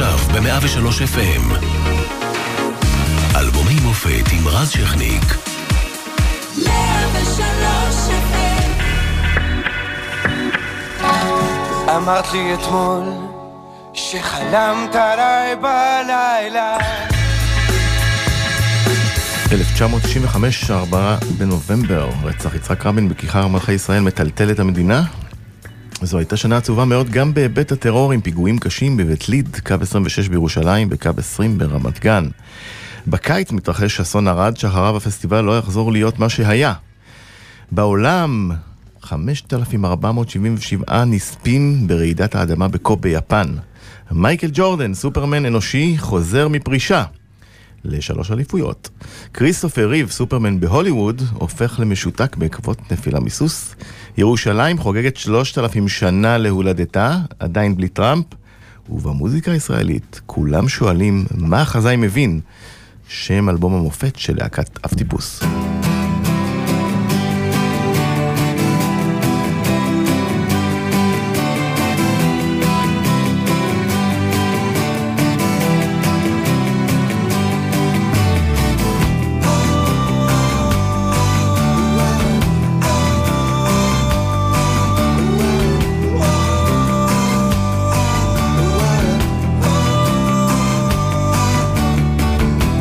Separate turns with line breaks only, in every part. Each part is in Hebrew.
עכשיו ב-103 FM. אלבומי מופת עם רז שכניק. 103 FM.
אמרת לי אתמול שחלמת עליי בלילה
1995, 4 בנובמבר, רצח יצחק רבין בכיכר מלכי ישראל מטלטל את המדינה. זו הייתה שנה עצובה מאוד גם בהיבט הטרור עם פיגועים קשים בבית ליד, קו 26 בירושלים וקו 20 ברמת גן. בקיץ מתרחש אסון ערד שאחריו הפסטיבל לא יחזור להיות מה שהיה. בעולם, 5,477 נספים ברעידת האדמה בקוב ביפן. מייקל ג'ורדן, סופרמן אנושי, חוזר מפרישה. לשלוש אליפויות. כריסטופר ריב, סופרמן בהוליווד, הופך למשותק בעקבות נפילה מסוס. ירושלים חוגגת שלושת אלפים שנה להולדתה, עדיין בלי טראמפ. ובמוזיקה הישראלית כולם שואלים מה החזאי מבין, שם אלבום המופת של להקת אף טיפוס.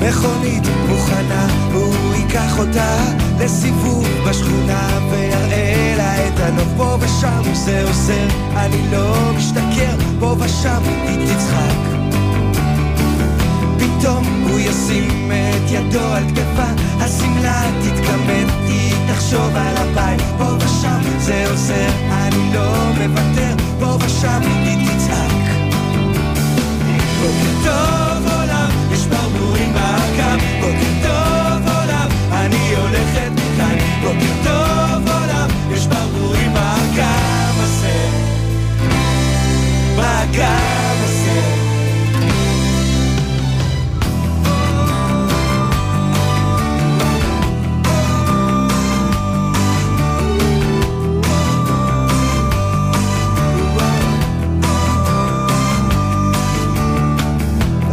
מכונית
מוכנה, הוא ייקח אותה לסיבוב בשכונה ויראה לה את הנוף פה ושם זה עוזר, אני לא משתכר, פה ושם היא תצחק. פתאום הוא ישים את ידו על תקפה, השמלה תתכמת, היא תחשוב על הבית, פה ושם זה עוזר, אני לא מוותר, פה ושם היא תצעק. בוקר טוב עולם, בוקר טוב עולם, אני הולכת מכאן, בוקר טוב עולם, יש ברבורים באגב הזה, באגב הזה.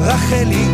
רחלי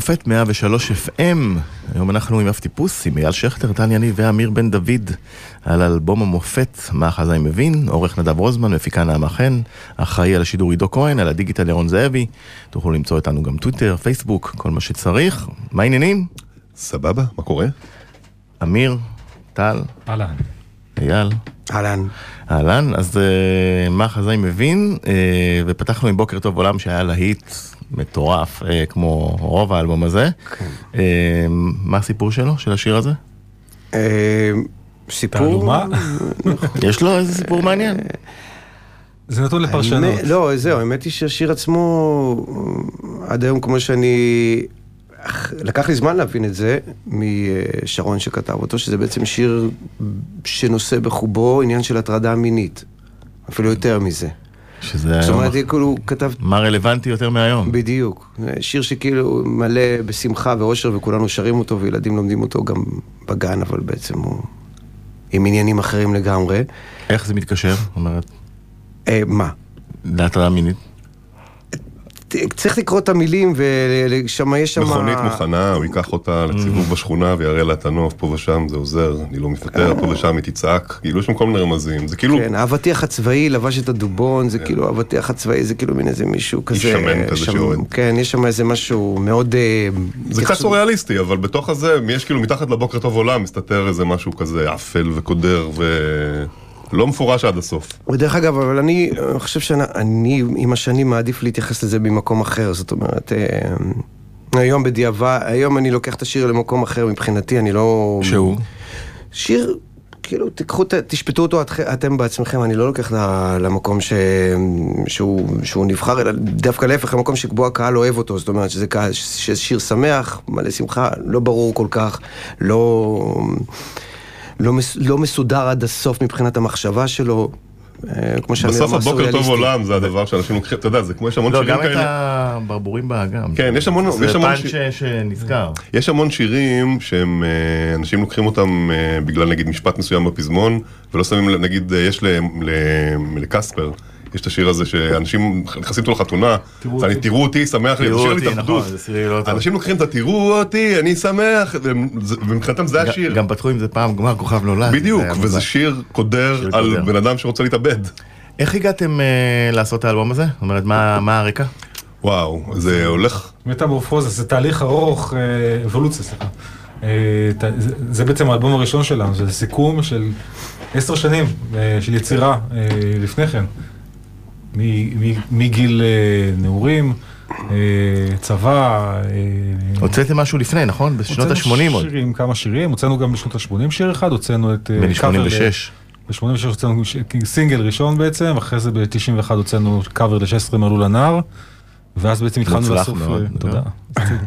המופת 103 FM, היום אנחנו עם אף טיפוס, עם אייל שכטר, טל יניב ואמיר בן דוד על אלבום המופת, מה החזאי מבין, עורך נדב רוזמן, מפיקה נעמה חן, אחראי על השידור עידו כהן, על הדיגיטל ירון זאבי, תוכלו למצוא אותנו גם טוויטר, פייסבוק, כל מה שצריך. מה העניינים?
סבבה, מה קורה?
אמיר, טל.
אהלן.
אייל.
אהלן.
אהלן, אז uh, מה החזאי מבין, uh, ופתחנו עם בוקר טוב עולם שהיה להיט מטורף, אה, כמו רוב האלבום הזה. כן. אה, מה הסיפור שלו, של השיר הזה?
אה, סיפור...
תעלומה?
יש לו איזה סיפור מעניין?
זה נתון לפרשנות.
האמת- לא, זהו, האמת היא שהשיר עצמו, עד היום כמו שאני... לקח לי זמן להבין את זה משרון שכתב אותו, שזה בעצם שיר שנושא בחובו עניין של הטרדה מינית. אפילו יותר מזה.
שזה
זאת
היום...
אומרת, כאילו, הוא כתב
מה רלוונטי יותר מהיום?
בדיוק. שיר שכאילו מלא בשמחה ואושר וכולנו שרים אותו וילדים לומדים אותו גם בגן, אבל בעצם הוא עם עניינים אחרים לגמרי.
איך זה מתקשר? זאת אומרת,
אה, מה?
להטרדה מינית?
צריך לקרוא את המילים ושם יש שם...
מכונית מוכנה, הוא ייקח אותה לסיבוב בשכונה ויראה לה את הנוף פה ושם, זה עוזר, אני לא מפטר, פה ושם היא תצעק, כאילו יש שם כל מיני רמזים, זה כאילו
כן, האבטיח הצבאי לבש את הדובון, זה כאילו, האבטיח הצבאי זה כאילו מין איזה מישהו כזה...
שמן כזה שיורד.
כן, יש שם איזה משהו מאוד... אה,
זה קצת סוריאליסטי, אבל בתוך הזה, יש כאילו מתחת לבוקר טוב עולם, מסתתר איזה משהו כזה אפל וקודר ולא מפורש עד הסוף.
ודרך אגב, אבל אני אה, חושב שאני עם השנים מעדיף להתייחס לזה ממקום אחר, זאת אומרת, אה, היום בדיעבד, היום אני לוקח את השיר למקום אחר מבחינתי, אני לא...
שהוא?
שיר, כאילו, תיקחו, ת- תשפטו אותו את- אתם בעצמכם, אני לא לוקח למקום ש... שהוא, שהוא נבחר, אלא דווקא להפך, למקום שבו הקהל אוהב אותו, זאת אומרת שזה קהל, שיר שמח, מלא שמחה, לא ברור כל כך, לא, לא, מס, לא מסודר עד הסוף מבחינת המחשבה שלו. אה, כמו שאני
בסוף הבוקר טוב. עולם זה הדבר שאנשים לוקחים, אתה יודע, זה כמו יש המון
לא,
שירים
גם את
כאלה.
הברבורים באגם.
כן, יש המון-
זה
יש המון
פאנץ'
שיר-
שנזכר.
יש המון שירים שהם, אה, אנשים לוקחים אותם אה, בגלל נגיד משפט מסוים בפזמון, ולא שמים נגיד, יש ל- ל- לקספר, יש את השיר הזה שאנשים נכנסים איתו לחתונה, אני
אותי.
תראו אותי, שמח לי, זה שיר
אותי,
התאבדות.
נכון, לא.
אנשים לוקחים את התראו אותי, אני שמח, ומבחינתם זה השיר.
גם פתחו עם זה פעם גמר כוכב נולד.
בדיוק, וזה. שיר קודר על. בן אדם שרוצה להתאבד.
איך הגעתם אה, לעשות את האלבום הזה? זאת אומרת, מה הרקע?
וואו, זה הולך...
מטמורפוזה, זה תהליך ארוך, אה, אבולוציה, סליחה. אה, זה- בעצם האלבום הראשון שלנו, זה סיכום של עשר שנים של יצירה לפני כן. מגיל אה, נעורים, אה, צבא. אה,
הוצאתם משהו לפני, נכון? בשנות
הוצאנו
ה-80 עוד.
שירים, כמה שירים, הוצאנו גם בשנות ה-80 שיר אחד, הוצאנו את... אה,
בן
cover
86.
ב-86 הוצאנו סינגל ראשון בעצם, אחרי זה ב-91 הוצאנו קאבר ל-16 מלאו לנער, ואז בעצם התחלנו
מוצלח
לאסוף,
לא?
תודה.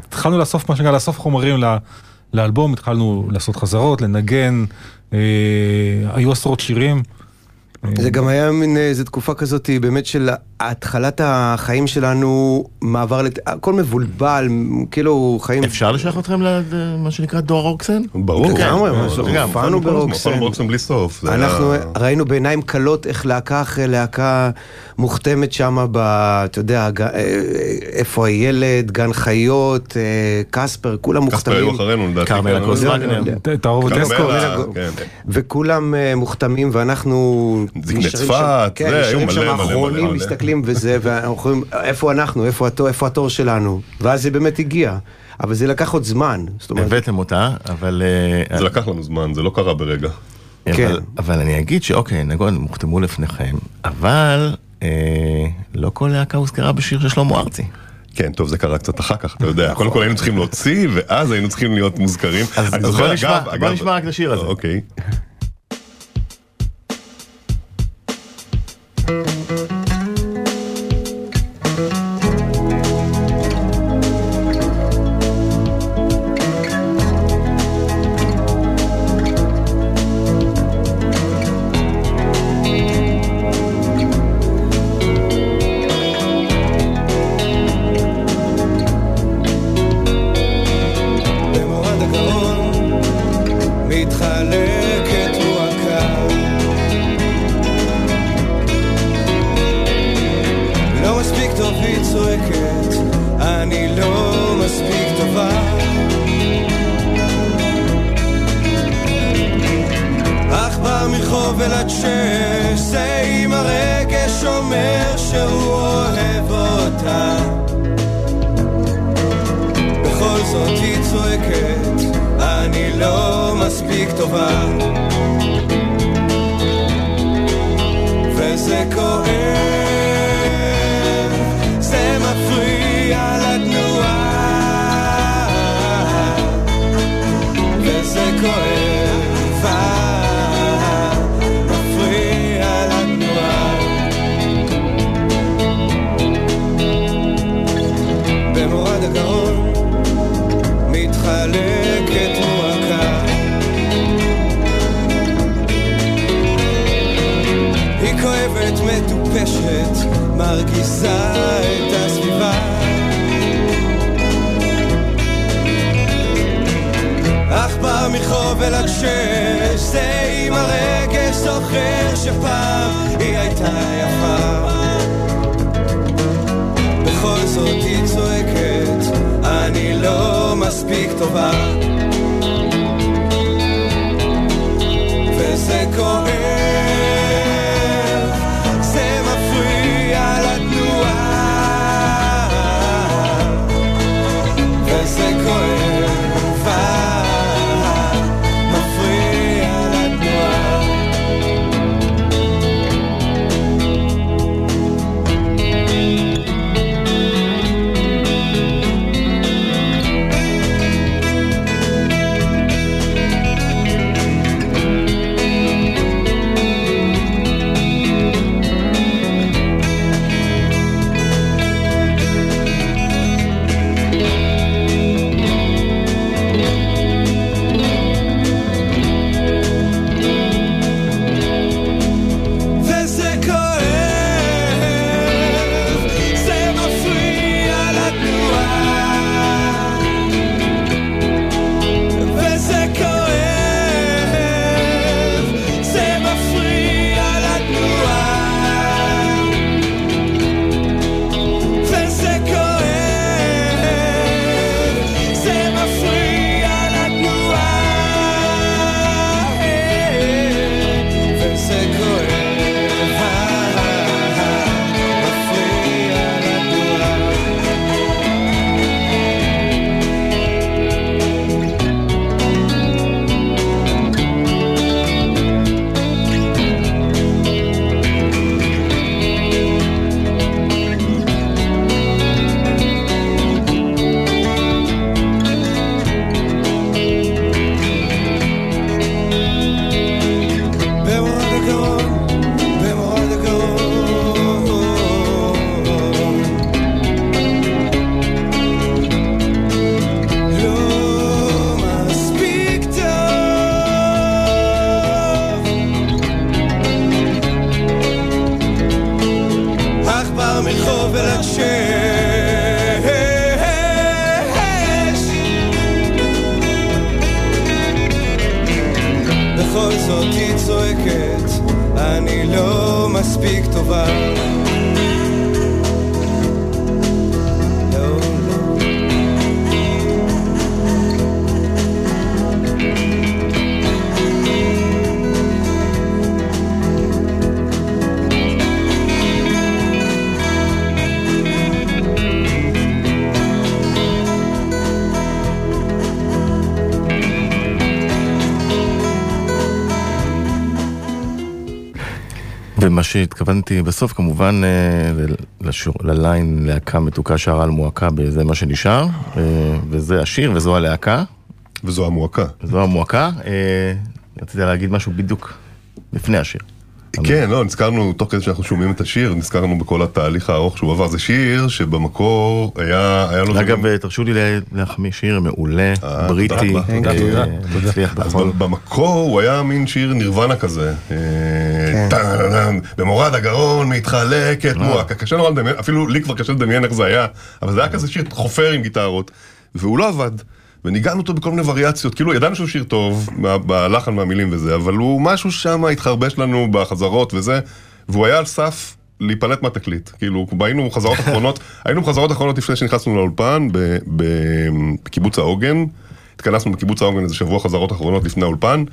התחלנו לאסוף מה שנקרא, לאסוף חומרים לאלבום, התחלנו לעשות חזרות, לנגן, היו עשרות שירים.
זה גם היה מין איזו תקופה כזאת באמת של התחלת החיים שלנו, מעבר, לת... הכל מבולבל, כאילו חיים...
אפשר לשייך אתכם למה שנקרא דואר רוקסן?
ברור.
לגמרי,
כן,
מה,
זה-
גם,
הופענו
ברוקסן.
הופענו ברוקסן בלי סוף.
אנחנו
היה-
ראינו בעיניים כלות איך להקה אחרי להקה מוכתמת שם ב... אתה יודע, ג... אה, איפה הילד, גן חיות, אה, קספר, כולם
קספר היו
מוכתמים.
אחרינו לדעתי.
כרמלה
כן, כרמלה,
דסקו.
כן.
וכולם אה, מוכתמים ואנחנו...
זקני צפת,
כן,
זה, היו מלא,
שם
מלא, מלא,
מסתכלים וזה, ואנחנו יכולים, איפה אנחנו, איפה התור, איפה התור שלנו? ואז זה באמת הגיע. אבל זה לקח עוד זמן. אומרת,
הבאתם אותה, אבל... אה,
זה לקח לנו זמן, זה לא קרה ברגע.
כן.
אבל, אבל אני אגיד שאוקיי, נגון, הם הוחתמו לפניכם, אבל אה, לא כל להקה הוזכרה בשיר של שלמה ארצי.
כן, טוב, זה קרה קצת אחר כך, אתה יודע. קודם כל היינו צריכים להוציא, ואז היינו צריכים להיות מוזכרים.
אז-
אני
אז
זוכר,
בוא נשמע-
אגב-
בוא
אגב-
נשמע רק את השיר הזה.
אוקיי.
טוב היא צועקת, אני לא מספיק טובה בא מחובל עד שש, זה אם הרגש אומר שהוא אוהב אותה בכל זאת היא צועקת, אני לא מספיק טובה. וזה כואב, מטופשת, מרגיזה את הסביבה. עכבר מחובל עד שש, זה עם הרגש זוכר שפעם היא הייתה יפה. בכל זאת היא צועקת, אני לא מספיק טובה. וזה כואב,
שהתכוונתי בסוף כמובן אה, לשור, לליין להקה מתוקה שרה על מועקה בזה מה שנשאר, אה, וזה השיר וזו הלהקה,
וזו המועקה.
וזו המועקה. אה, רציתי להגיד משהו בדיוק לפני השיר.
כן, לא, נזכרנו, תוך כדי שאנחנו שומעים את השיר, נזכרנו בכל התהליך הארוך שהוא עבר. זה שיר שבמקור היה, היה לו...
אגב, תרשו לי לה- להחמיא שיר מעולה,
אה,
בריטי, אה, מצליח
אז
בכל.
במקור הוא היה מין שיר נירוונה כזה. אה,
כן.
במורד הגרון מתחלקת. מועקה. קשה נורא לדמיין, אפילו לי כבר קשה לדמיין איך זה היה, אבל זה היה כזה שיר חופר עם גיטרות, והוא לא עבד. וניגענו אותו בכל מיני וריאציות, כאילו ידענו שהוא שיר טוב, בלחן מהמילים וזה, אבל הוא משהו שם התחרבש לנו בחזרות וזה, והוא היה על סף להיפלט מהתקליט. כאילו, היינו חזרות אחרונות, היינו בחזרות אחרונות לפני שנכנסנו לאולפן, בקיבוץ העוגן. התכנסנו בקיבוץ העוגן איזה שבוע חזרות אחרונות לפני האולפן,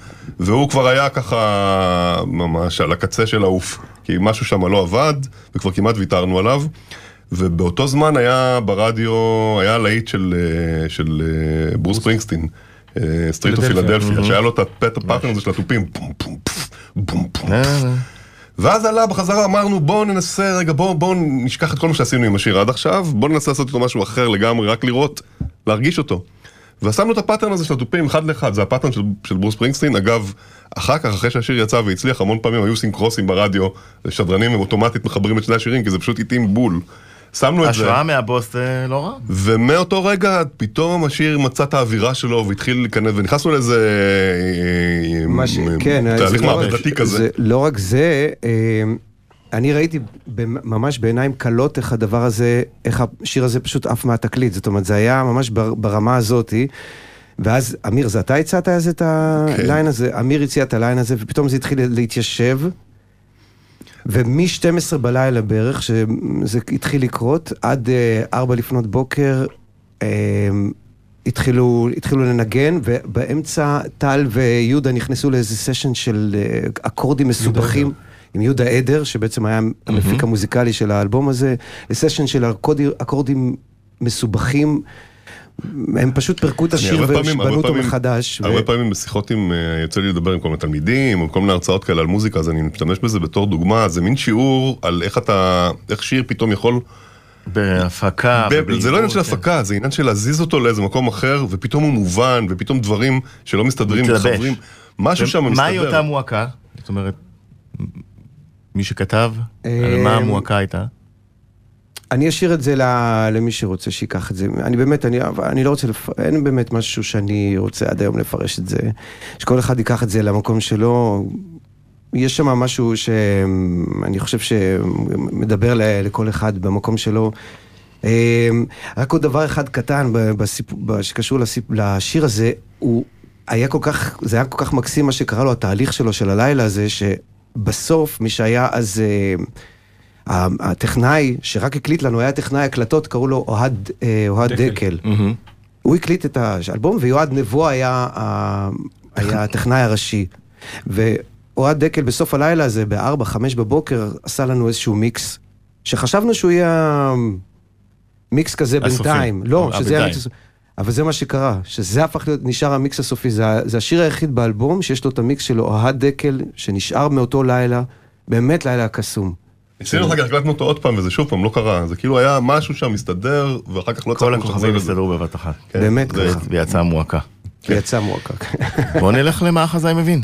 והוא כבר היה ככה ממש על הקצה של ה off, כי משהו שם לא עבד, וכבר כמעט ויתרנו עליו. ובאותו זמן היה ברדיו, היה להיט של, אה, של אה, ברוס ספרינגסטין, Streets
of
Philadelphia. שהיה לו את הפט ה pattern הזה של התופים, בום בום פוף, בום בום.
אה.
ואז עלה בחזרה, אמרנו בואו ננסה, רגע בואו בוא נשכח את כל מה שעשינו עם השיר עד עכשיו, בואו ננסה לעשות איתו משהו אחר לגמרי, רק לראות, להרגיש אותו. ושמנו את ה pattern הזה של התופים אחד לאחד, זה ה pattern של, של ברוס ספרינגסטין, אגב, אחר כך, אחרי שהשיר יצא והצליח, המון פעמים היו עושים cross־ים ברדיו, שדרנים הם אוטומטית מחברים את שני השירים, כי זה פשוט התאים בול. שמנו את זה.
השראה מהבוס אה, לא רע.
ומאותו רגע פתאום השיר מצא את האווירה שלו והתחיל להיכנס ונכנסנו לאיזה אה,
מה ש...
אה,
כן,
תהליך
זה לא רק-
מעבדתי כזה.
זה, לא רק זה, אה,
אני ראיתי ממש בעיניים כלות איך הדבר הזה, איך השיר הזה פשוט עף מהתקליט, זאת אומרת, זה היה ממש בר- ברמה הזאתי. ואז, אמיר, זה אתה הצעת אז את הליין הזה? אמיר הציע את הליין הזה, ופתאום זה התחיל להתיישב. ומ-12 בלילה בערך, שזה התחיל לקרות, עד אה, 4 לפנות בוקר, אה, התחילו, התחילו לנגן, ובאמצע טל ויהודה נכנסו לאיזה סשן של אה, אקורדים מסובכים. עם יהודה עדר, שבעצם היה המפיק המוזיקלי של האלבום הזה, לסשן של אקורדים מסובכים. הם פשוט פירקו את השיר ובנו
הרבה
אותו מחדש. ו-
הרבה פעמים בשיחות עם, אה, יוצא לי לדבר עם כל מיני תלמידים, או כל מיני הרצאות כאלה על מוזיקה, אז אני משתמש בזה בתור דוגמה, זה מין שיעור על איך אתה, איך שיר פתאום יכול,
בהפקה.
ב- זה לא עניין של
כן.
הפקה, זה עניין של להזיז אותו לאיזה מקום אחר, ופתאום הוא מובן, ופתאום דברים שלא מסתדרים. מתחברים, משהו שם מסתדר.
מהי אותה מועקה? זאת אומרת, מי שכתב, על
אה,
מה המועקה הייתה?
אני אשאיר את זה למי שרוצה שייקח את זה. אני באמת, אני, אני לא רוצה, לפ... אין באמת משהו שאני רוצה עד היום לפרש את זה. שכל אחד ייקח את זה למקום שלו. יש שם משהו שאני חושב שמדבר לכל אחד במקום שלו. אה, רק עוד דבר אחד קטן בסיפ... שקשור לסיפ... לשיר הזה, הוא היה כל כך, זה היה כל כך מקסים מה שקרה לו, התהליך שלו של הלילה הזה, שבסוף מי שהיה אז... הטכנאי שרק הקליט לנו, היה טכנאי הקלטות, קראו לו אוהד, אה, אוהד
דקל.
דקל.
מהמם.
הוא הקליט את האלבום, ויועד נבו היה, היה הטכנאי הראשי. ואוהד דקל בסוף הלילה הזה, ב-4, 5 בבוקר, עשה לנו איזשהו מיקס, שחשבנו שהוא יהיה מיקס כזה
הסופי.
בינתיים. לא,
אה,
שזה
בינתיים.
מיקס. אבל זה מה שקרה, שזה הפך להיות, נשאר המיקס הסופי. זה, זה השיר היחיד באלבום שיש לו את המיקס שלו, אוהד דקל, שנשאר מאותו לילה, באמת לילה קסום.
ניסינו אחר כך, הקלטנו אותו עוד פעם, וזה שוב פעם לא קרה, זה כאילו היה משהו שם מסתדר, ואחר כך לא
כל הכוכבים
לשחזר את זה.
הסתדרו בבת אחת.
כן,
באמת ככה.
ויצאה מועקה.
ויצא מועקה.
בואו נלך למה החזאי מבין.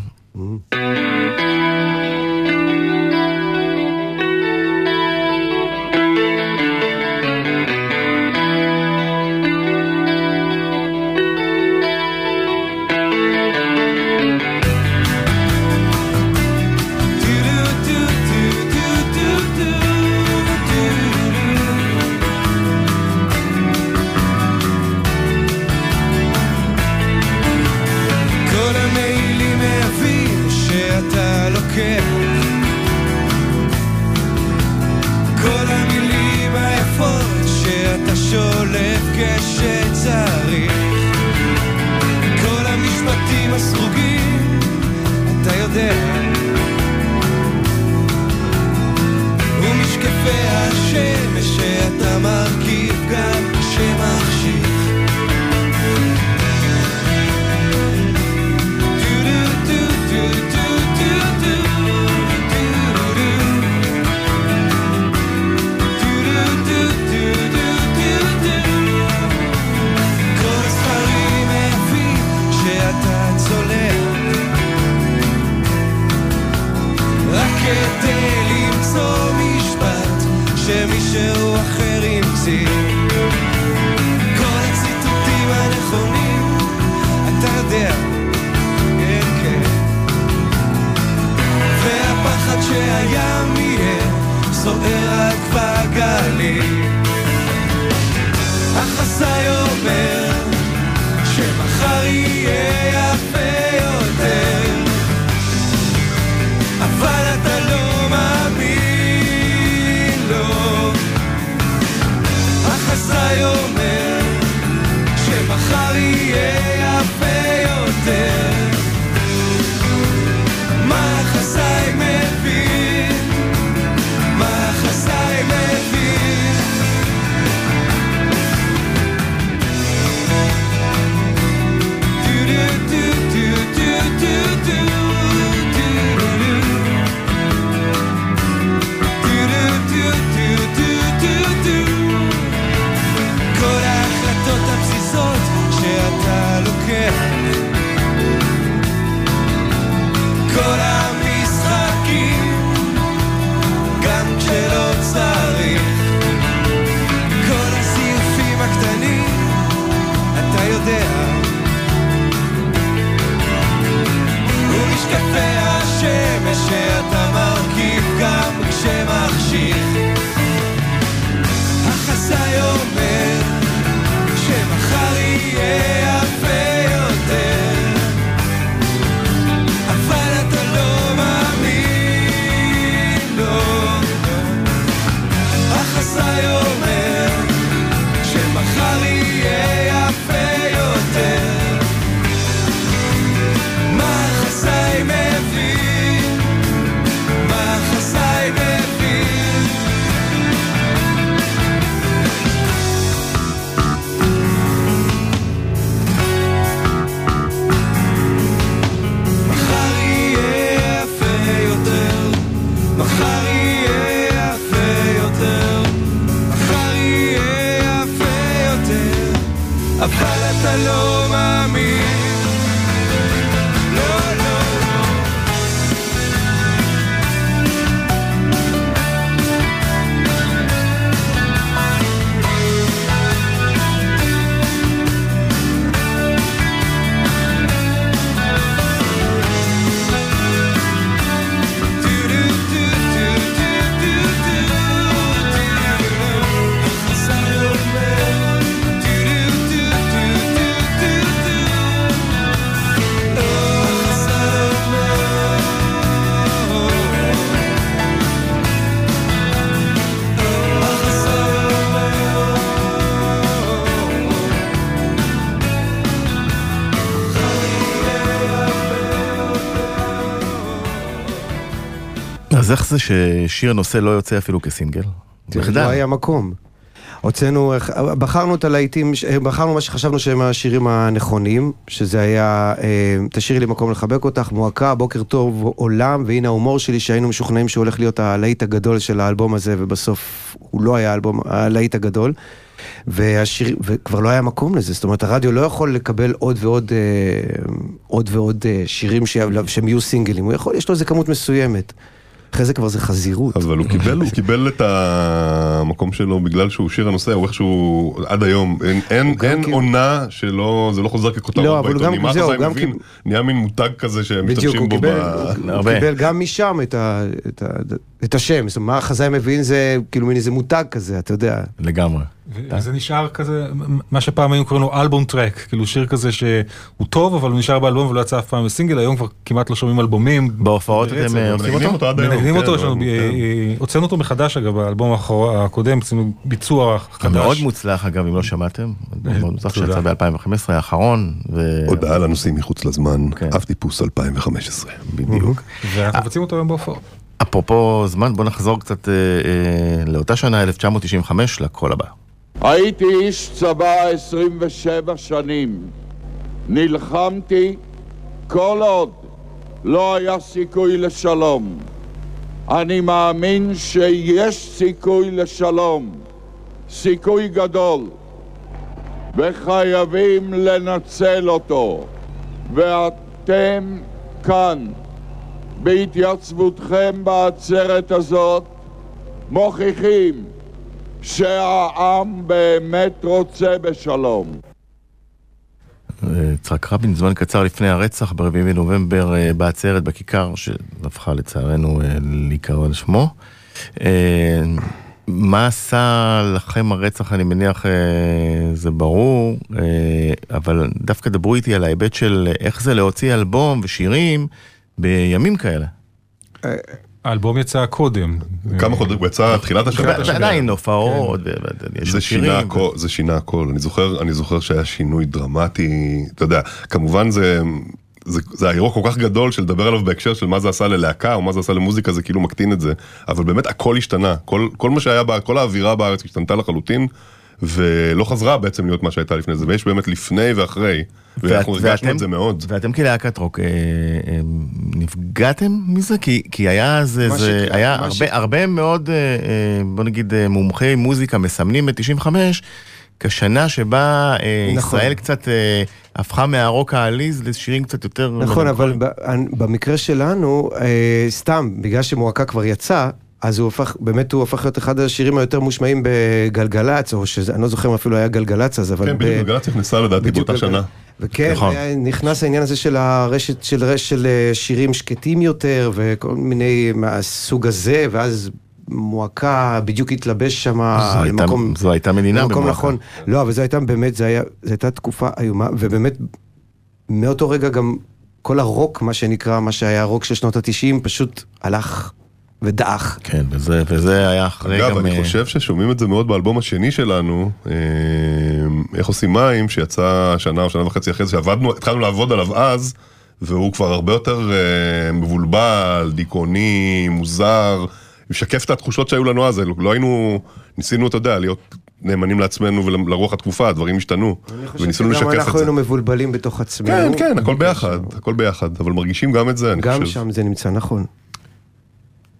אז איך זה ששיר נושא לא יוצא אפילו כסינגל?
לא היה מקום. הוצאנו, בחרנו את הלהיטים, בחרנו מה שחשבנו שהם השירים הנכונים, שזה היה אה, תשאירי לי מקום לחבק אותך, מועקה, בוקר טוב עולם, והנה ההומור שלי שהיינו משוכנעים שהוא הולך להיות הלהיט הגדול של האלבום הזה, ובסוף הוא לא היה האלבום, הלהיט הגדול. והשיר, וכבר לא היה מקום לזה, זאת אומרת הרדיו לא יכול לקבל עוד ועוד, אה, עוד ועוד אה, שירים שהם יהיו סינגלים, הוא יכול, יש לו איזה כמות מסוימת. אחרי זה כבר זה חזירות.
אבל הוא קיבל, הוא קיבל את המקום שלו בגלל שהוא שיר הנושא, הוא איכשהו עד היום, אין, אין, אין
כאילו-
עונה שלא, זה לא חוזר
לא,
ככותרות
אבל הוא
בעיתונים. מה חזאי
גם
מבין?
כאילו-
נהיה מין מותג כזה שהם
בדיוק,
משתמשים
הוא
בו
קיבל,
ב...
הוא. קיבל גם משם את, ה, את, ה, את השם, זאת אומרת, מה החזאי מבין זה כאילו מין איזה מותג כזה, אתה יודע.
לגמרי.
וזה נשאר כזה, מה שפעם היינו קוראים לו אלבום טרק, כאילו שיר כזה שהוא טוב, אבל הוא נשאר באלבום ולא יצא אף פעם בסינגל, היום כבר כמעט לא שומעים אלבומים.
בהופעות אתם אה, עושים
מנגנים
אותו?
אותו עד היום.
מנגנים אותו,
כן,
יש לנו,
כן.
אה, אה, הוצאנו אותו מחדש אגב, באלבום האחור- הקודם, עשינו ביצוע חדש.
מאוד מוצלח אגב, אם לא שמעתם. מאוד מוצלח. שיצא ב-2015 האחרון.
הודעה לנוסעים מחוץ לזמן,
כן.
אב טיפוס 2015.
בדיוק.
ואנחנו מבצעים אותו היום בהופעות.
אפרופו זמן, בוא נחזור קצת אה, אה, לאותה שנה, 1995, לקול הבא.
הייתי איש צבא 27 שנים. נלחמתי כל עוד לא היה סיכוי לשלום. אני מאמין שיש סיכוי לשלום, סיכוי גדול, וחייבים לנצל אותו. ואתם כאן, בהתייצבותכם בעצרת הזאת, מוכיחים שהעם באמת רוצה בשלום.
אה, יצחק רבין זמן קצר לפני הרצח ב-4 בנובמבר אה, בעצרת בכיכר שהפכה לצערנו אה, להיקרא על שמו. מה עשה לכם הרצח אני מניח זה ברור, אבל דווקא דברו איתי על ההיבט של איך זה להוציא אלבום ושירים בימים כאלה.
האלבום יצא קודם.
כמה חודשים, הוא יצא תחילת השנה.
ועדיין הופעות, ו- יש
זה
שירים.
שינה הכל, זה שינה הכל, אני זוכר, אני זוכר שהיה שינוי דרמטי, אתה יודע, כמובן זה, זה, זה האירוע כל כך גדול של לדבר עליו בהקשר של מה זה עשה ללהקה או מה זה עשה למוזיקה זה כאילו מקטין את זה, אבל באמת הכל השתנה, כל, כל מה שהיה, בה, כל האווירה בארץ השתנתה לחלוטין, ולא חזרה בעצם להיות מה שהייתה לפני זה, ויש באמת לפני ואחרי, ואנחנו הרגשנו את זה מאוד.
ואתם כלהקת רוק, אה, אה, נפגעתם מזה? כי, כי היה זה, זה היה הרבה,
ש-
הרבה מאוד, אה, בוא נגיד, מומחי מוזיקה מסמנים את 95 כשנה שבה אה,
נכון.
ישראל קצת אה, הפכה מהרוק העליז לשירים קצת יותר...
נכון, אבל
מלנכוליים.
ב- במקרה שלנו, אה, סתם, בגלל שמועקה כבר יצא, אז הוא הפך, באמת הוא הפך להיות אחד השירים היותר מושמעים בגלגלצ, או שאני לא זוכר אם אפילו היה גלגלצ אז, אבל...
כן,
ב-
בדיוק, גלגלצ נכנסה לדעתי באותה. שנה.
וכן,
נכון.
נכנס העניין הזה של הרשת, של רשת של אה, שירים שקטים יותר, וכל מיני מהסוג הזה, ואז מועקה בדיוק התלבש שם
זו הייתה-
למקום...
זו הייתה מדינה
במקום
במועקה.
נכון. לא, אבל זו הייתה באמת, זו היה- זו הייתה תקופה איומה, ובאמת, מאותו רגע גם כל הרוק, מה שנקרא, מה שהיה הרוק של שנות התשעים, פשוט הלך ודעך.
כן, וזה, וזה היה אחרי
אגב,
גם...
אני
אה,
חושב ששומעים את זה מאוד באלבום השני שלנו, אה, איך עושים מים, שיצא שנה או שנה וחצי אחרי זה, שעבדנו, התחלנו לעבוד עליו אז, והוא כבר הרבה יותר אה, מבולבל, דיכאוני, מוזר, משקף את התחושות שהיו לנו אז, לא היינו, ניסינו, אתה יודע, להיות נאמנים לעצמנו ולרוח התקופה, הדברים השתנו, וניסינו
גם
לשקף את
אנחנו
זה.
היינו מבולבלים בתוך עצמנו.
כן, כן, הכל ביחד, הכל ביחד, אבל מרגישים גם את זה, אני
גם
חושב.
שם זה נמצא, נכון.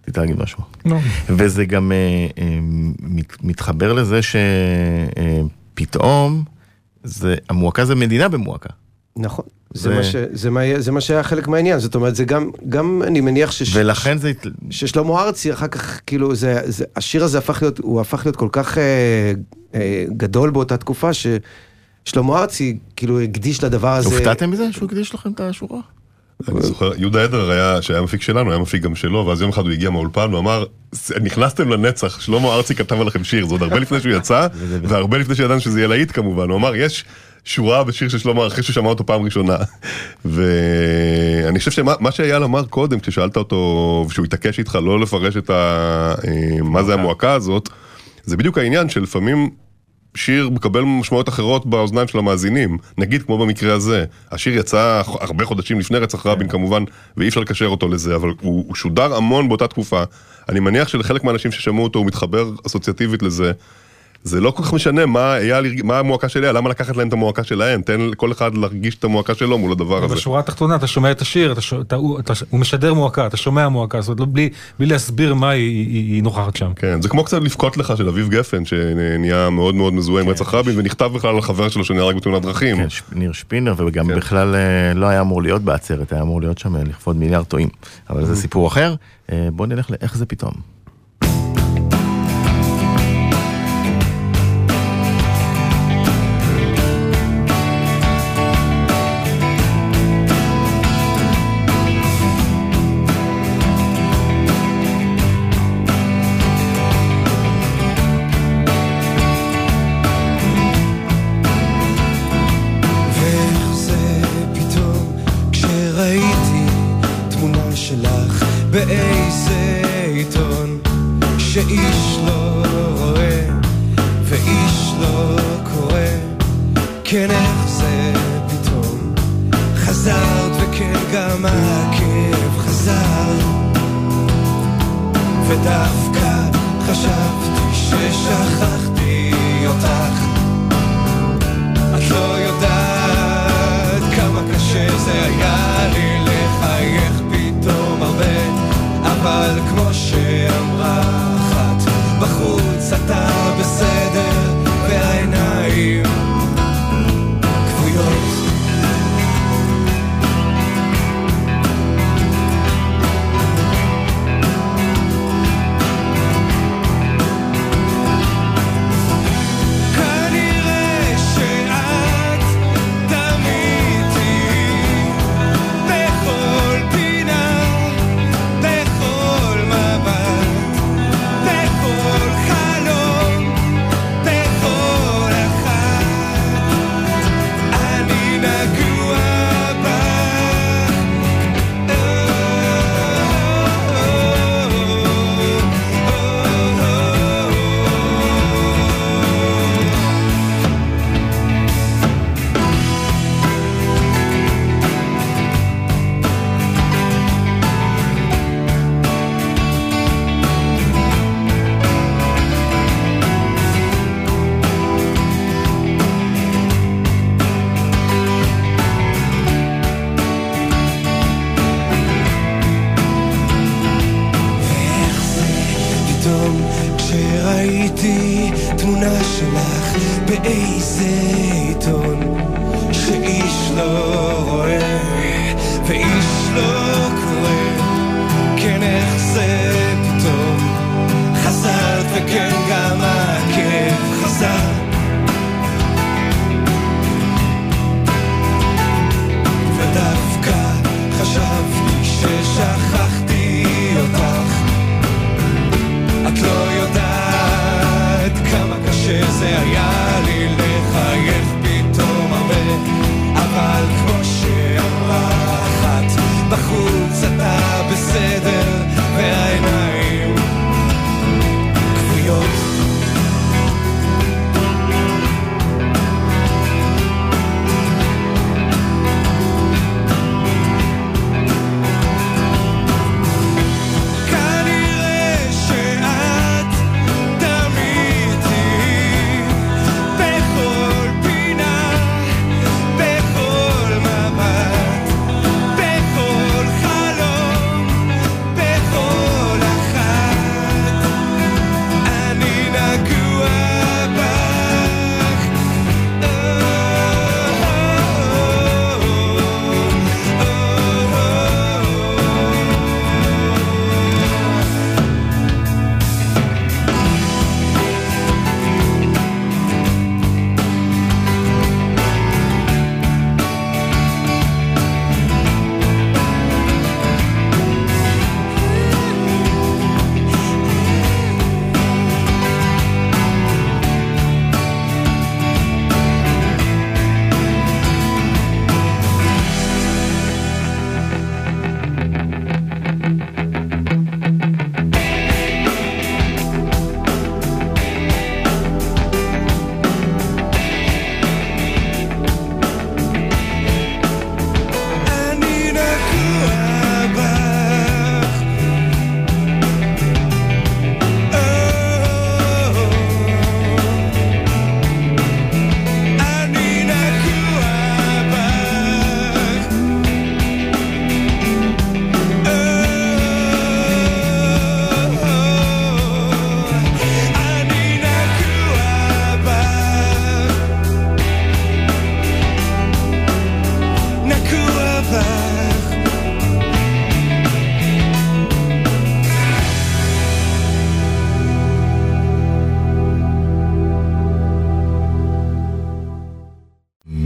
רצית להגיד משהו.
לא.
וזה גם אה, אה, מת- מתחבר לזה שפתאום, זה, המועקה זה מדינה במועקה.
נכון. זה,
זה-
מה ש, זה, מה, זה מה שהיה חלק מהעניין, זאת אומרת, זה גם, גם אני מניח שש,
ולכן זה...
ששלמה ארצי אחר כך, כאילו, זה, זה, השיר הזה הפך להיות, הוא הפך להיות כל כך אה, אה, גדול באותה תקופה, ששלמה ארצי, כאילו, הקדיש לדבר הזה.
הופתעתם מזה שהוא הקדיש לכם את השורה?
אני זוכר, יהודה עדר היה, שהיה מפיק שלנו, היה מפיק גם שלו, ואז יום אחד הוא הגיע מהאולפן ואמר, נכנסתם לנצח, שלמה ארצי כתב עליכם שיר, זה עוד הרבה לפני שהוא יצא, והרבה לפני שידענו שזה יהיה להיט כמובן, הוא אמר, יש שורה בשיר של שלמה אחרי ששמע אותו פעם ראשונה. ואני חושב שמה מה שאייל אמר קודם, כששאלת אותו, ושהוא התעקש איתך לא לפרש את ה... אה, מה זה המועקה הזאת, זה בדיוק העניין שלפעמים שיר מקבל משמעויות אחרות באוזניים של המאזינים, נגיד כמו במקרה הזה, השיר יצא הרבה חודשים לפני רצח רבין כמובן, ואי אפשר לקשר אותו לזה, אבל הוא, הוא שודר המון באותה תקופה, אני מניח שלחלק מהאנשים ששמעו אותו הוא מתחבר אסוציאטיבית לזה, זה לא כל כך משנה מה, אייל, הרג- מה המועקה של אייל, למה לקחת להם את המועקה שלהם, תן לכל אחד להרגיש את המועקה שלו מול הדבר הזה.
בשורה התחתונה אתה שומע את השיר, אתה, אתה, הוא, אתה, הוא משדר מועקה, אתה שומע מועקה, זאת אומרת, לא, בלי, בלי להסביר מה היא, היא, היא נוכחת שם.
כן, זה כמו קצת לבכות לך של אביב גפן, שנהיה מאוד מאוד מזוהה עם רצח רבין, ונכתב בכלל על חבר שלו שנהרג בתאונת דרכים.
כן, ש- ניר שפינר, וגם
כן.
בכלל אה, לא היה אמור להיות בעצרת, היה אמור להיות שם אה, לכבוד מיליארד טועים. אבל זה סיפור אחר. אה, בואו נלך לאיך זה פתאום.
באיזה עיתון שאיש לא רואה ואיש לא קורא. כן איך זה פתאום? חזרת וכן גם הכאב חזר. ודווקא חשבתי ששכחתי אותך. את לא יודעת כמה קשה זה היה לי לחייך אבל כמו שאמרה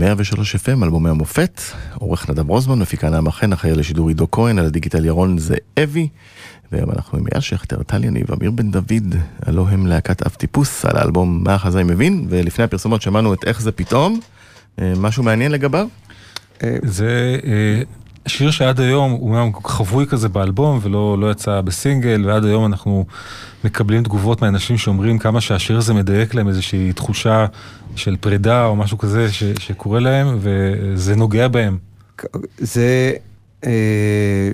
103 FM, אלבומי המופת, עורך נדב רוזמן, מפיקה נעמה חן, אחראי לשידור עידו כהן, על הדיגיטל ירון זאבי. והיום אנחנו עם אייל שכטר, טל יניב, אמיר בן דוד, הלו הם להקת אב טיפוס, על האלבום מה החזאי מבין, ולפני הפרסומות שמענו את איך זה פתאום. אה, משהו מעניין לגביו?
זה אה, שיר שעד היום הוא אומנם חבוי כזה באלבום ולא לא יצא בסינגל, ועד היום אנחנו מקבלים תגובות מאנשים שאומרים כמה שהשיר הזה מדייק להם איזושהי תחושה של פרידה או משהו כזה ש, שקורה להם, וזה נוגע בהם.
זה אה,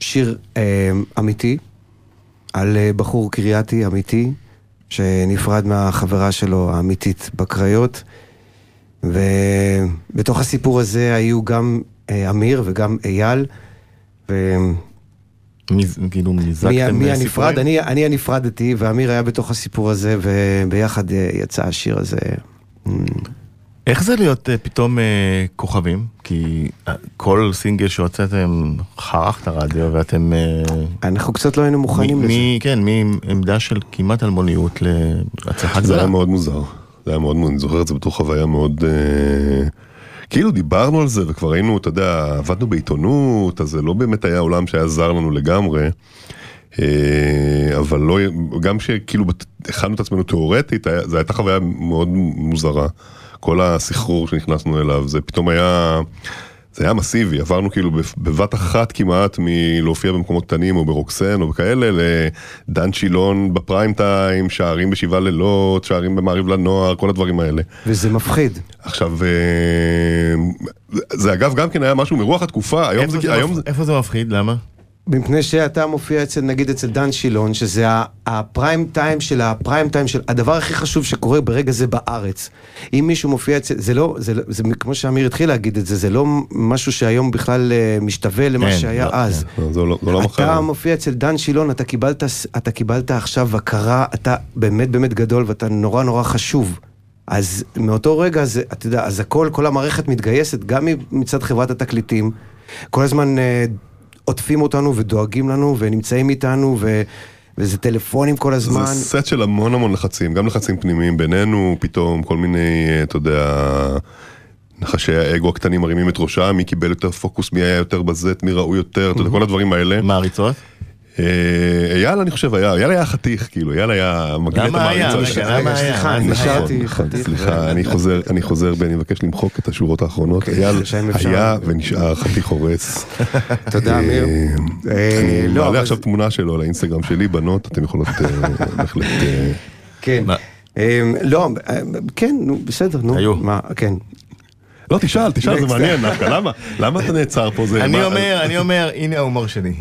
שיר אה, אמיתי, על אה, בחור קרייתי אמיתי, שנפרד מהחברה שלו האמיתית בקריות, ובתוך הסיפור הזה היו גם אה, אמיר וגם אייל, ו...
מי- כאילו
מי,
מיזגתם
מי
אה,
הנפרד? אני, אני הנפרדתי, ואמיר היה בתוך הסיפור הזה, וביחד אה, יצא השיר הזה.
איך זה להיות אה, פתאום אה, כוכבים? כי אה, כל סינגל שהוצאתם חרך את הרדיו ואתם...
אנחנו קצת לא היינו מוכנים לזה.
כן, מעמדה של כמעט אלמוניות להצלחה
זה היה
גדולה.
מאוד מוזר. זה היה מאוד, אני זוכר את זה בתור חוויה מאוד... כאילו דיברנו על זה וכבר היינו, אתה יודע, עבדנו בעיתונות, אז זה לא באמת היה עולם שהיה זר לנו לגמרי. אה, אבל לא, גם שכאילו הכנו את עצמנו תיאורטית, זו הייתה חוויה מאוד מוזרה. כל הסחרור שנכנסנו אליו, זה פתאום היה... זה היה מסיבי, עברנו כאילו בב- בבת אחת כמעט מלהופיע במקומות קטנים או ברוקסן או בכאלה, לדן שילון בפריים טיים, שערים בשבעה לילות, שערים במעריב לנוער, כל הדברים האלה.
וזה מפחיד.
עכשיו, אה, זה אגב גם כן היה משהו מרוח התקופה, היום
איפה
זה,
זה
היום
איפה זה מפחיד? למה?
מפני שאתה מופיע אצל, נגיד אצל דן שילון, שזה הפריים טיים של הפריים טיים של, הדבר הכי חשוב שקורה ברגע זה בארץ. אם מישהו מופיע אצל, זה לא, זה, לא- זה כמו שאמיר התחיל להגיד את זה, זה לא משהו שהיום בכלל אה, משתווה למה
כן,
שהיה
לא,
אז.
לא, זה לא, זה לא
אתה
מחר.
מופיע אצל דן שילון, אתה קיבלת, אתה קיבלת עכשיו הכרה, אתה באמת באמת גדול ואתה נורא נורא חשוב. אז מאותו רגע, זה, אתה יודע, אז הכל, כל המערכת מתגייסת, גם מצד חברת התקליטים. כל הזמן אה, עוטפים אותנו ודואגים לנו ונמצאים איתנו, ו, וזה טלפונים כל הזמן.
זה סט של המון המון לחצים, גם לחצים פנימיים בינינו, פתאום כל מיני, אתה יודע, נחשי האגו הקטנים מרימים את ראשם, מי קיבל יותר פוקוס, מי היה יותר בזט, מי ראוי יותר, אתה יודע, כל הדברים האלה.
מעריצות?
אה, אייל אני חושב היה, אייל היה חתיך, כאילו, אייל היה מגנט? המעריצות.
רגע, למה היה?
סליחה? נשארתי
נכון,
חתיך.
סליחה, אני חוזר, אני חוזר בי, אני מבקש למחוק את השורות האחרונות.
אוקיי,
אייל. היה ונשאר חתיך הורס.
תודה, אמיר.
אה,
אה,
אני
לא,
מעלה עכשיו תמונה שלו לאינסטגרם שלי, בנות, אתם יכולות בהחלט...
כן. אה, לא, כן, נו, בסדר, נו.
היו.
מה, כן.
לא, תשאל, תשאל, זה. מעניין דווקא, למה? למה אתה נעצר פה?
אני אומר, אני אומר, הנה ההומור שלי.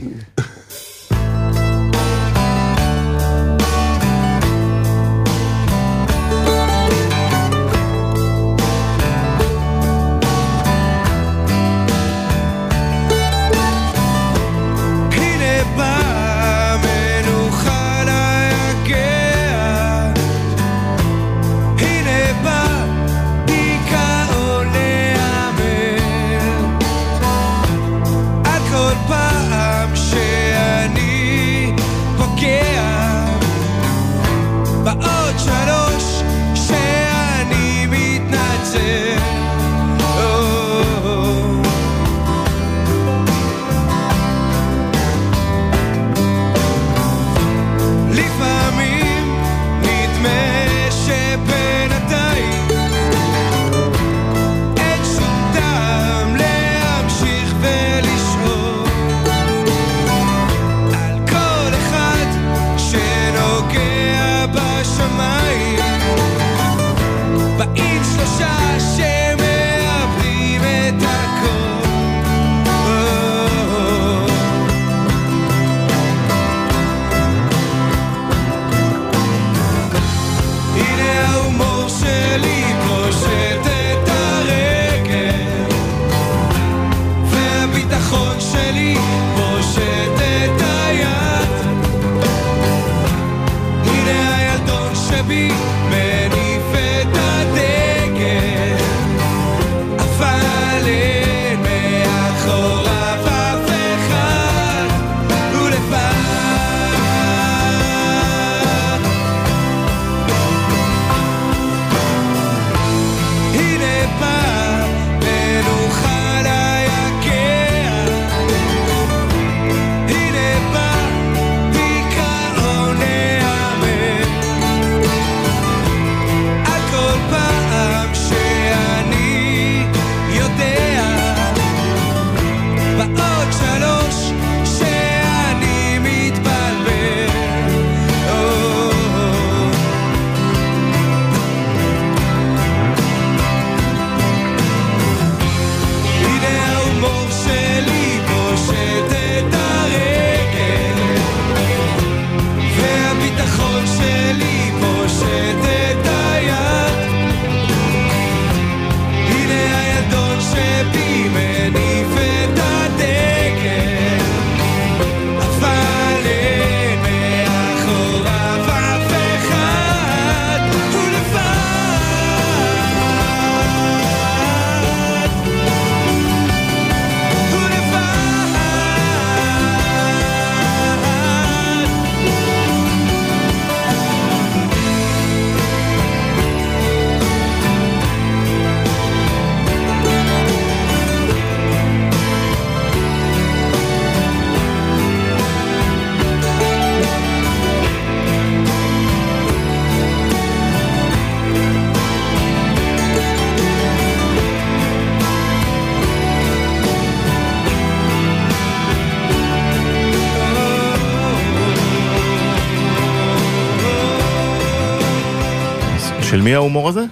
מי ההומור הזה?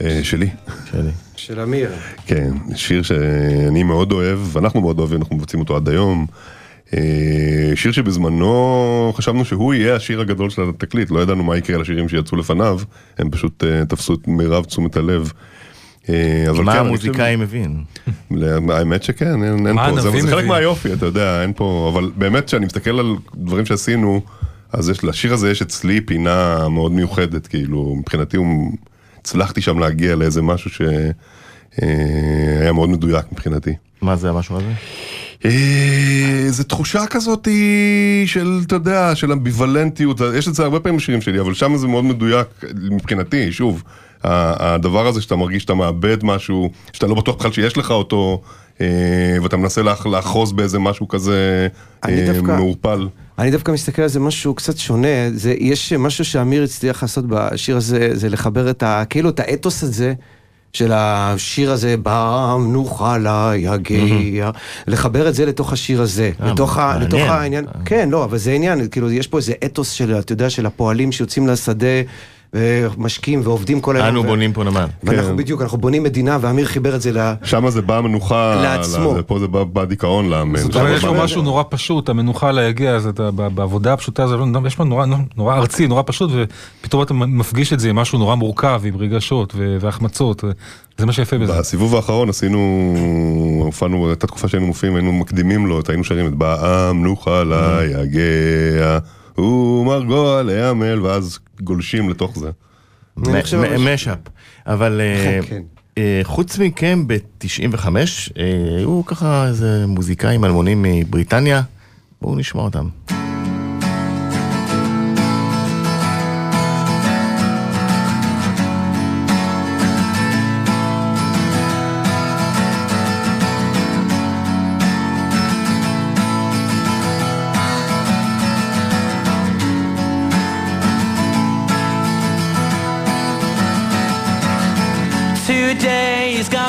אה, שלי.
שלי.
של אמיר.
כן, שיר שאני מאוד אוהב, ואנחנו מאוד אוהבים, אנחנו מבצעים אותו עד היום. אה, שיר שבזמנו חשבנו שהוא יהיה השיר הגדול של התקליט, לא ידענו מה יקרה לשירים שיצאו לפניו, הם פשוט אה, תפסו את מירב תשומת הלב.
מה
כן,
המוזיקאי מבין?
האמת שכן, אין, פה, זה, חלק? מהיופי, אתה יודע, אין פה, אבל באמת כשאני מסתכל על דברים שעשינו, אז יש, לשיר הזה יש אצלי פינה מאוד מיוחדת, כאילו, מבחינתי הוא, הצלחתי שם להגיע לאיזה משהו שהיה מאוד מדויק מבחינתי.
מה זה המשהו הזה?
אה, זה תחושה כזאת של, אתה יודע, של אמביוולנטיות, יש את זה הרבה פעמים בשירים שלי, אבל שם זה מאוד מדויק מבחינתי, שוב, הדבר הזה שאתה מרגיש שאתה מאבד משהו, שאתה לא בטוח בכלל שיש לך אותו, אה, ואתה מנסה לאח- לאחוז באיזה משהו כזה
אני
אה, מעורפל.
אני דווקא מסתכל על זה משהו קצת שונה, זה, יש משהו שאמיר הצליח לעשות בשיר הזה, זה לחבר את ה... כאילו את האתוס הזה. של השיר הזה, בם נוכל יגיע, לחבר את זה לתוך השיר הזה,
אה,
לתוך, ה. לתוך העניין, כן, לא, אבל זה עניין, כאילו, יש פה איזה אתוס של, אתה יודע, של הפועלים שיוצאים לשדה, ומשקיעים ועובדים כל היום.
אנו
ו-
בונים פה נמל.
ואנחנו
כן.
בדיוק, אנחנו בונים מדינה, ואמיר חיבר את זה ל...
שם זה בא מנוחה,
לעצמו.
פה זה בא בדיכאון לאמן.
זאת אומרת, יש
בא-
פה משהו נורא פשוט, המנוחה להגיע, אז אתה ב- בעבודה הפשוטה הזו, לא- יש פה נורא נורא ארצי, נורא פשוט, ופתאום אתה מפגיש את זה עם משהו נורא מורכב, עם רגשות והחמצות, זה מה שיפה בזה.
בסיבוב האחרון עשינו, הופענו, הייתה תקופה שהיינו מופיעים, היינו מקדימים לו, היינו שרים את בעם נוכל יגע, ומרגוע לעמל, ואז גולשים לתוך זה.
משאפ. אבל אה,
כן.
אה, חוץ מכם ב-95, היו ככה איזה מוזיקאים אלמונים מבריטניה, בואו נשמע אותם.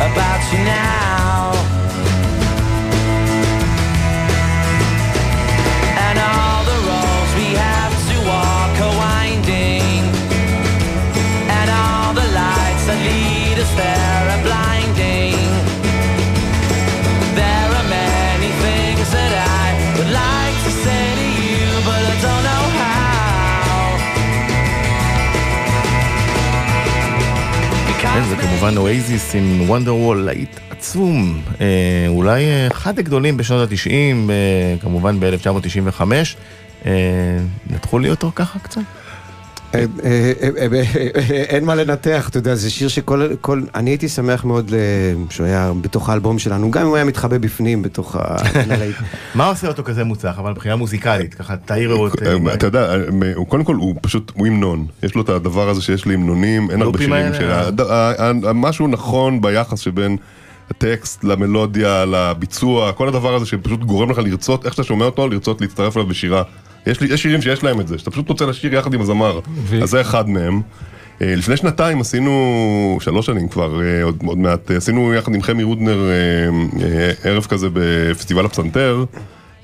about you now.
כן, זה כמובן אוייזיס עם וונדר וול, להיט עצום, אה, אולי אה, אחד הגדולים בשנות ה-90, אה, כמובן ב-1995. אה, נתחו לי אותו ככה קצת?
אין מה לנתח, אתה יודע, זה שיר שכל, כל, אני הייתי שמח מאוד שהוא היה בתוך האלבום שלנו, גם אם הוא היה מתחבא בפנים, בתוך ה...
מה עושה אותו כזה מוצלח, אבל מבחינה מוזיקלית, ככה תאירו את...
אה, אתה יודע, אה, קודם כל הוא פשוט, הוא המנון. יש לו את הדבר הזה שיש להמנונים, אין הרבה שירים ה- משהו נכון ביחס שבין הטקסט למלודיה, לביצוע, כל הדבר הזה שפשוט גורם לך לרצות, איך שאתה שומע אותו, לרצות להצטרף אליו בשירה. יש יש שירים שיש להם את זה, שאתה פשוט רוצה לשיר יחד עם הזמר.
ו-
אז זה אחד מהם. אה, לפני שנתיים עשינו, שלוש שנים כבר, אה, עוד, עוד מעט, אה, עשינו יחד עם חמי רודנר ערב כזה בפסטיבל הפסנתר,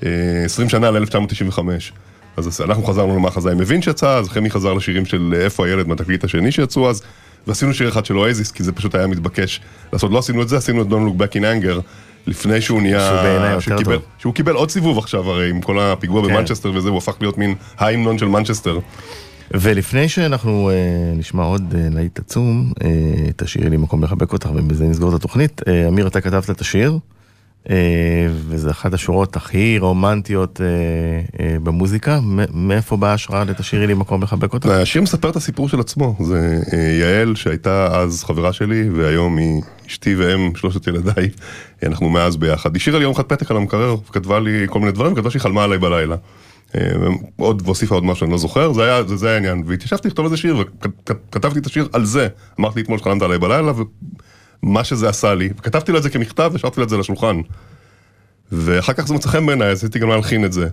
אה, 20 שנה ל-1995. אז אנחנו חזרנו למה חזאי מבין שיצא, אז חמי חזר לשירים של איפה הילד מהתקליט השני שיצאו אז, ועשינו שיר אחד של אואזיס, כי זה פשוט היה מתבקש לעשות. לא עשינו את זה, עשינו את Don't Look Back in Anger, לפני שהוא נהיה...
שהוא בעיניי יותר
קיבל-
טוב.
שהוא קיבל עוד סיבוב עכשיו הרי, עם כל הפיגוע
כן.
במנצ'סטר וזה, הוא הפך להיות מין ההמנון של מנצ'סטר.
ולפני שאנחנו אה, נשמע עוד אה, להיט עצום, אה, תשאירי לי מקום לחבק אותך ובזה נסגור את התוכנית. אה, אמיר, אתה כתבת את השיר, וזה אחת השורות הכי רומנטיות אה, אה, במוזיקה. מאיפה באה ההשראה ל"תשאירי לי מקום לחבק אותך"?
השיר מספר את הסיפור של עצמו, זה אה, יעל שהייתה אז חברה שלי והיום היא אשתי ואם שלושת ילדיי, אנחנו מאז ביחד. היא השאירה לי יום אחד פתק על המקרר וכתבה לי כל מיני דברים, וכתבה שהיא חלמה עליי בלילה. אה, עוד, והוסיפה עוד משהו שאני לא זוכר, זה היה, זה, זה היה העניין, והתיישבתי לכתוב איזה שיר וכתבתי את השיר על זה, אמרתי אתמול שחלמת עליי בלילה ומה שזה עשה לי, וכתבתי לה את זה כמכתב והשארתי לה את זה לשולחן. ואחר כך זה מצא חן בעיניי, אז הייתי גם להלחין את זה.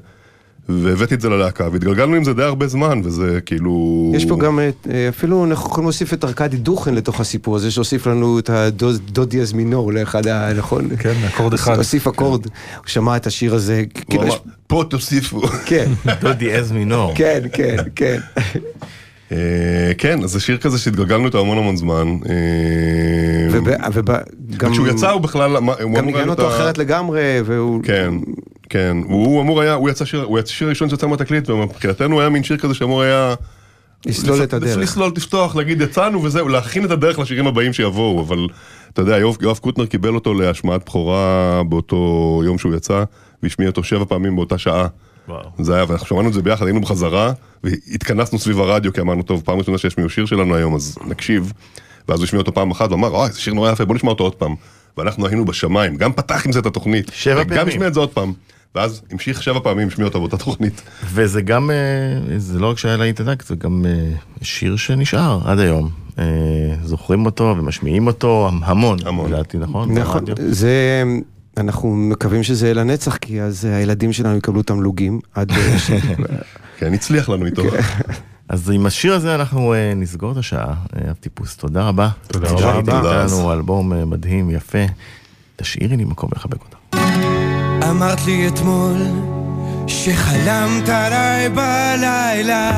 והבאתי את זה ללהקה, והתגלגלנו עם זה די הרבה זמן, וזה כאילו...
יש פה גם, את, אה, אפילו אנחנו יכולים להוסיף את ארכדי דוכן לתוך הסיפור הזה, שהוסיף לנו את הדו דיאז מינור לאחד ה... נכון?
כן, אקורד אחד.
הוסיף אקורד, הוא שמע את השיר הזה,
הוא
כאילו.
פה תוסיפו.
כן,
דודי עז מינור.
כן, כן, כן.
אה, כן, אז זה שיר כזה שהתגלגלנו איתו המון המון זמן. אה. וכשהוא יצא הוא בכלל...
גם ניגן אותו אחרת לגמרי, והוא...
כן, כן. הוא אמור היה, הוא יצא שיר, הוא יצא שיר ראשון שיצא מהתקליט, ומבחינתנו היה מין שיר כזה שאמור היה...
לסלול את הדרך.
לסלול, לפתוח, להגיד יצאנו וזהו, להכין את הדרך לשירים הבאים שיבואו, אבל אתה יודע, יואב, יואב קוטנר קיבל אותו להשמעת בכורה באותו יום שהוא יצא, והשמיע אותו שבע פעמים באותה שעה.
וואו.
זה היה, ואנחנו שמענו את זה ביחד, היינו בחזרה, והתכנסנו סביב הרדיו, כי אמרנו, טוב, פעם ראשונה שישמיעו שיר שלנו היום, אז נקשיב. ואז הוא השמיע אותו פעם אחת, ואמר, אוי, זה שיר נורא יפה, בוא נשמע אותו עוד פעם. ואנחנו היינו בשמיים, גם פתח עם זה את התוכנית.
שבע
וגם
פעמים.
השמיע את זה עוד פעם. ואז המשיך שבע פעמים, השמיע אותו באותה תוכנית.
וזה גם, אה, זה לא רק שהיה להיט ענק, זה גם אה, שיר שנשאר עד היום. אה, זוכרים אותו ומשמיעים אותו המון,
המון.
לדעתי, נכון?
נכון. זה... אנחנו מקווים שזה יהיה לנצח, כי אז הילדים שלנו יקבלו תמלוגים עד... אה,
כן, הצליח לנו איתו.
אז עם השיר הזה אנחנו אה, נסגור את השעה, אה, אבטיפוס, תודה רבה.
תודה
רבה.
תודה.
איתנו אלבום אה, מדהים, יפה. תשאירי לי מקום לחבק אותה.
אמרת לי אתמול שחלמת עליי בלילה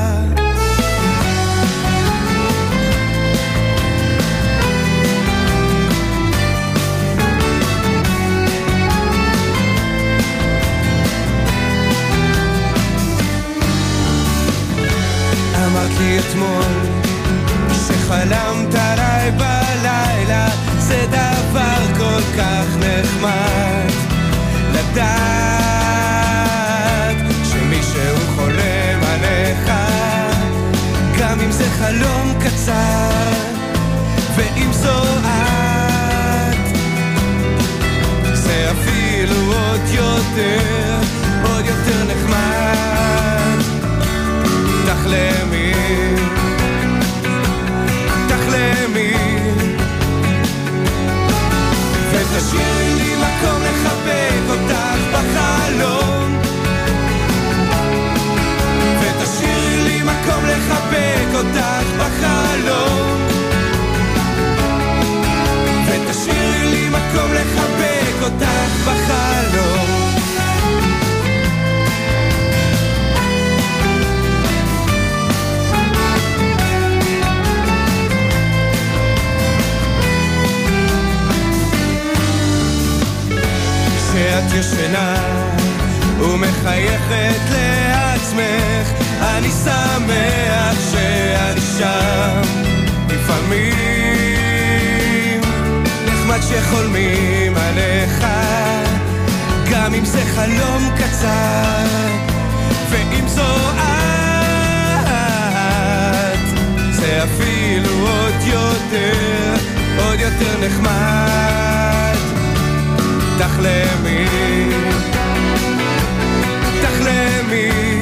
אמרת לי אתמול שחלמת עליי בלילה זה דבר כל כך נחמד לדעת שמישהו חולם עליך גם אם זה חלום קצר ואם זו את זה אפילו עוד יותר, אותך בחלום. כשאת ישנה ומחייכת לעצמך אני שמח שאני שם. לפעמים נחמד שחולמים עליך גם אם זה חלום קצר. ואם זו את זה אפילו עוד יותר עוד יותר נחמד. תחלמי, תחלמי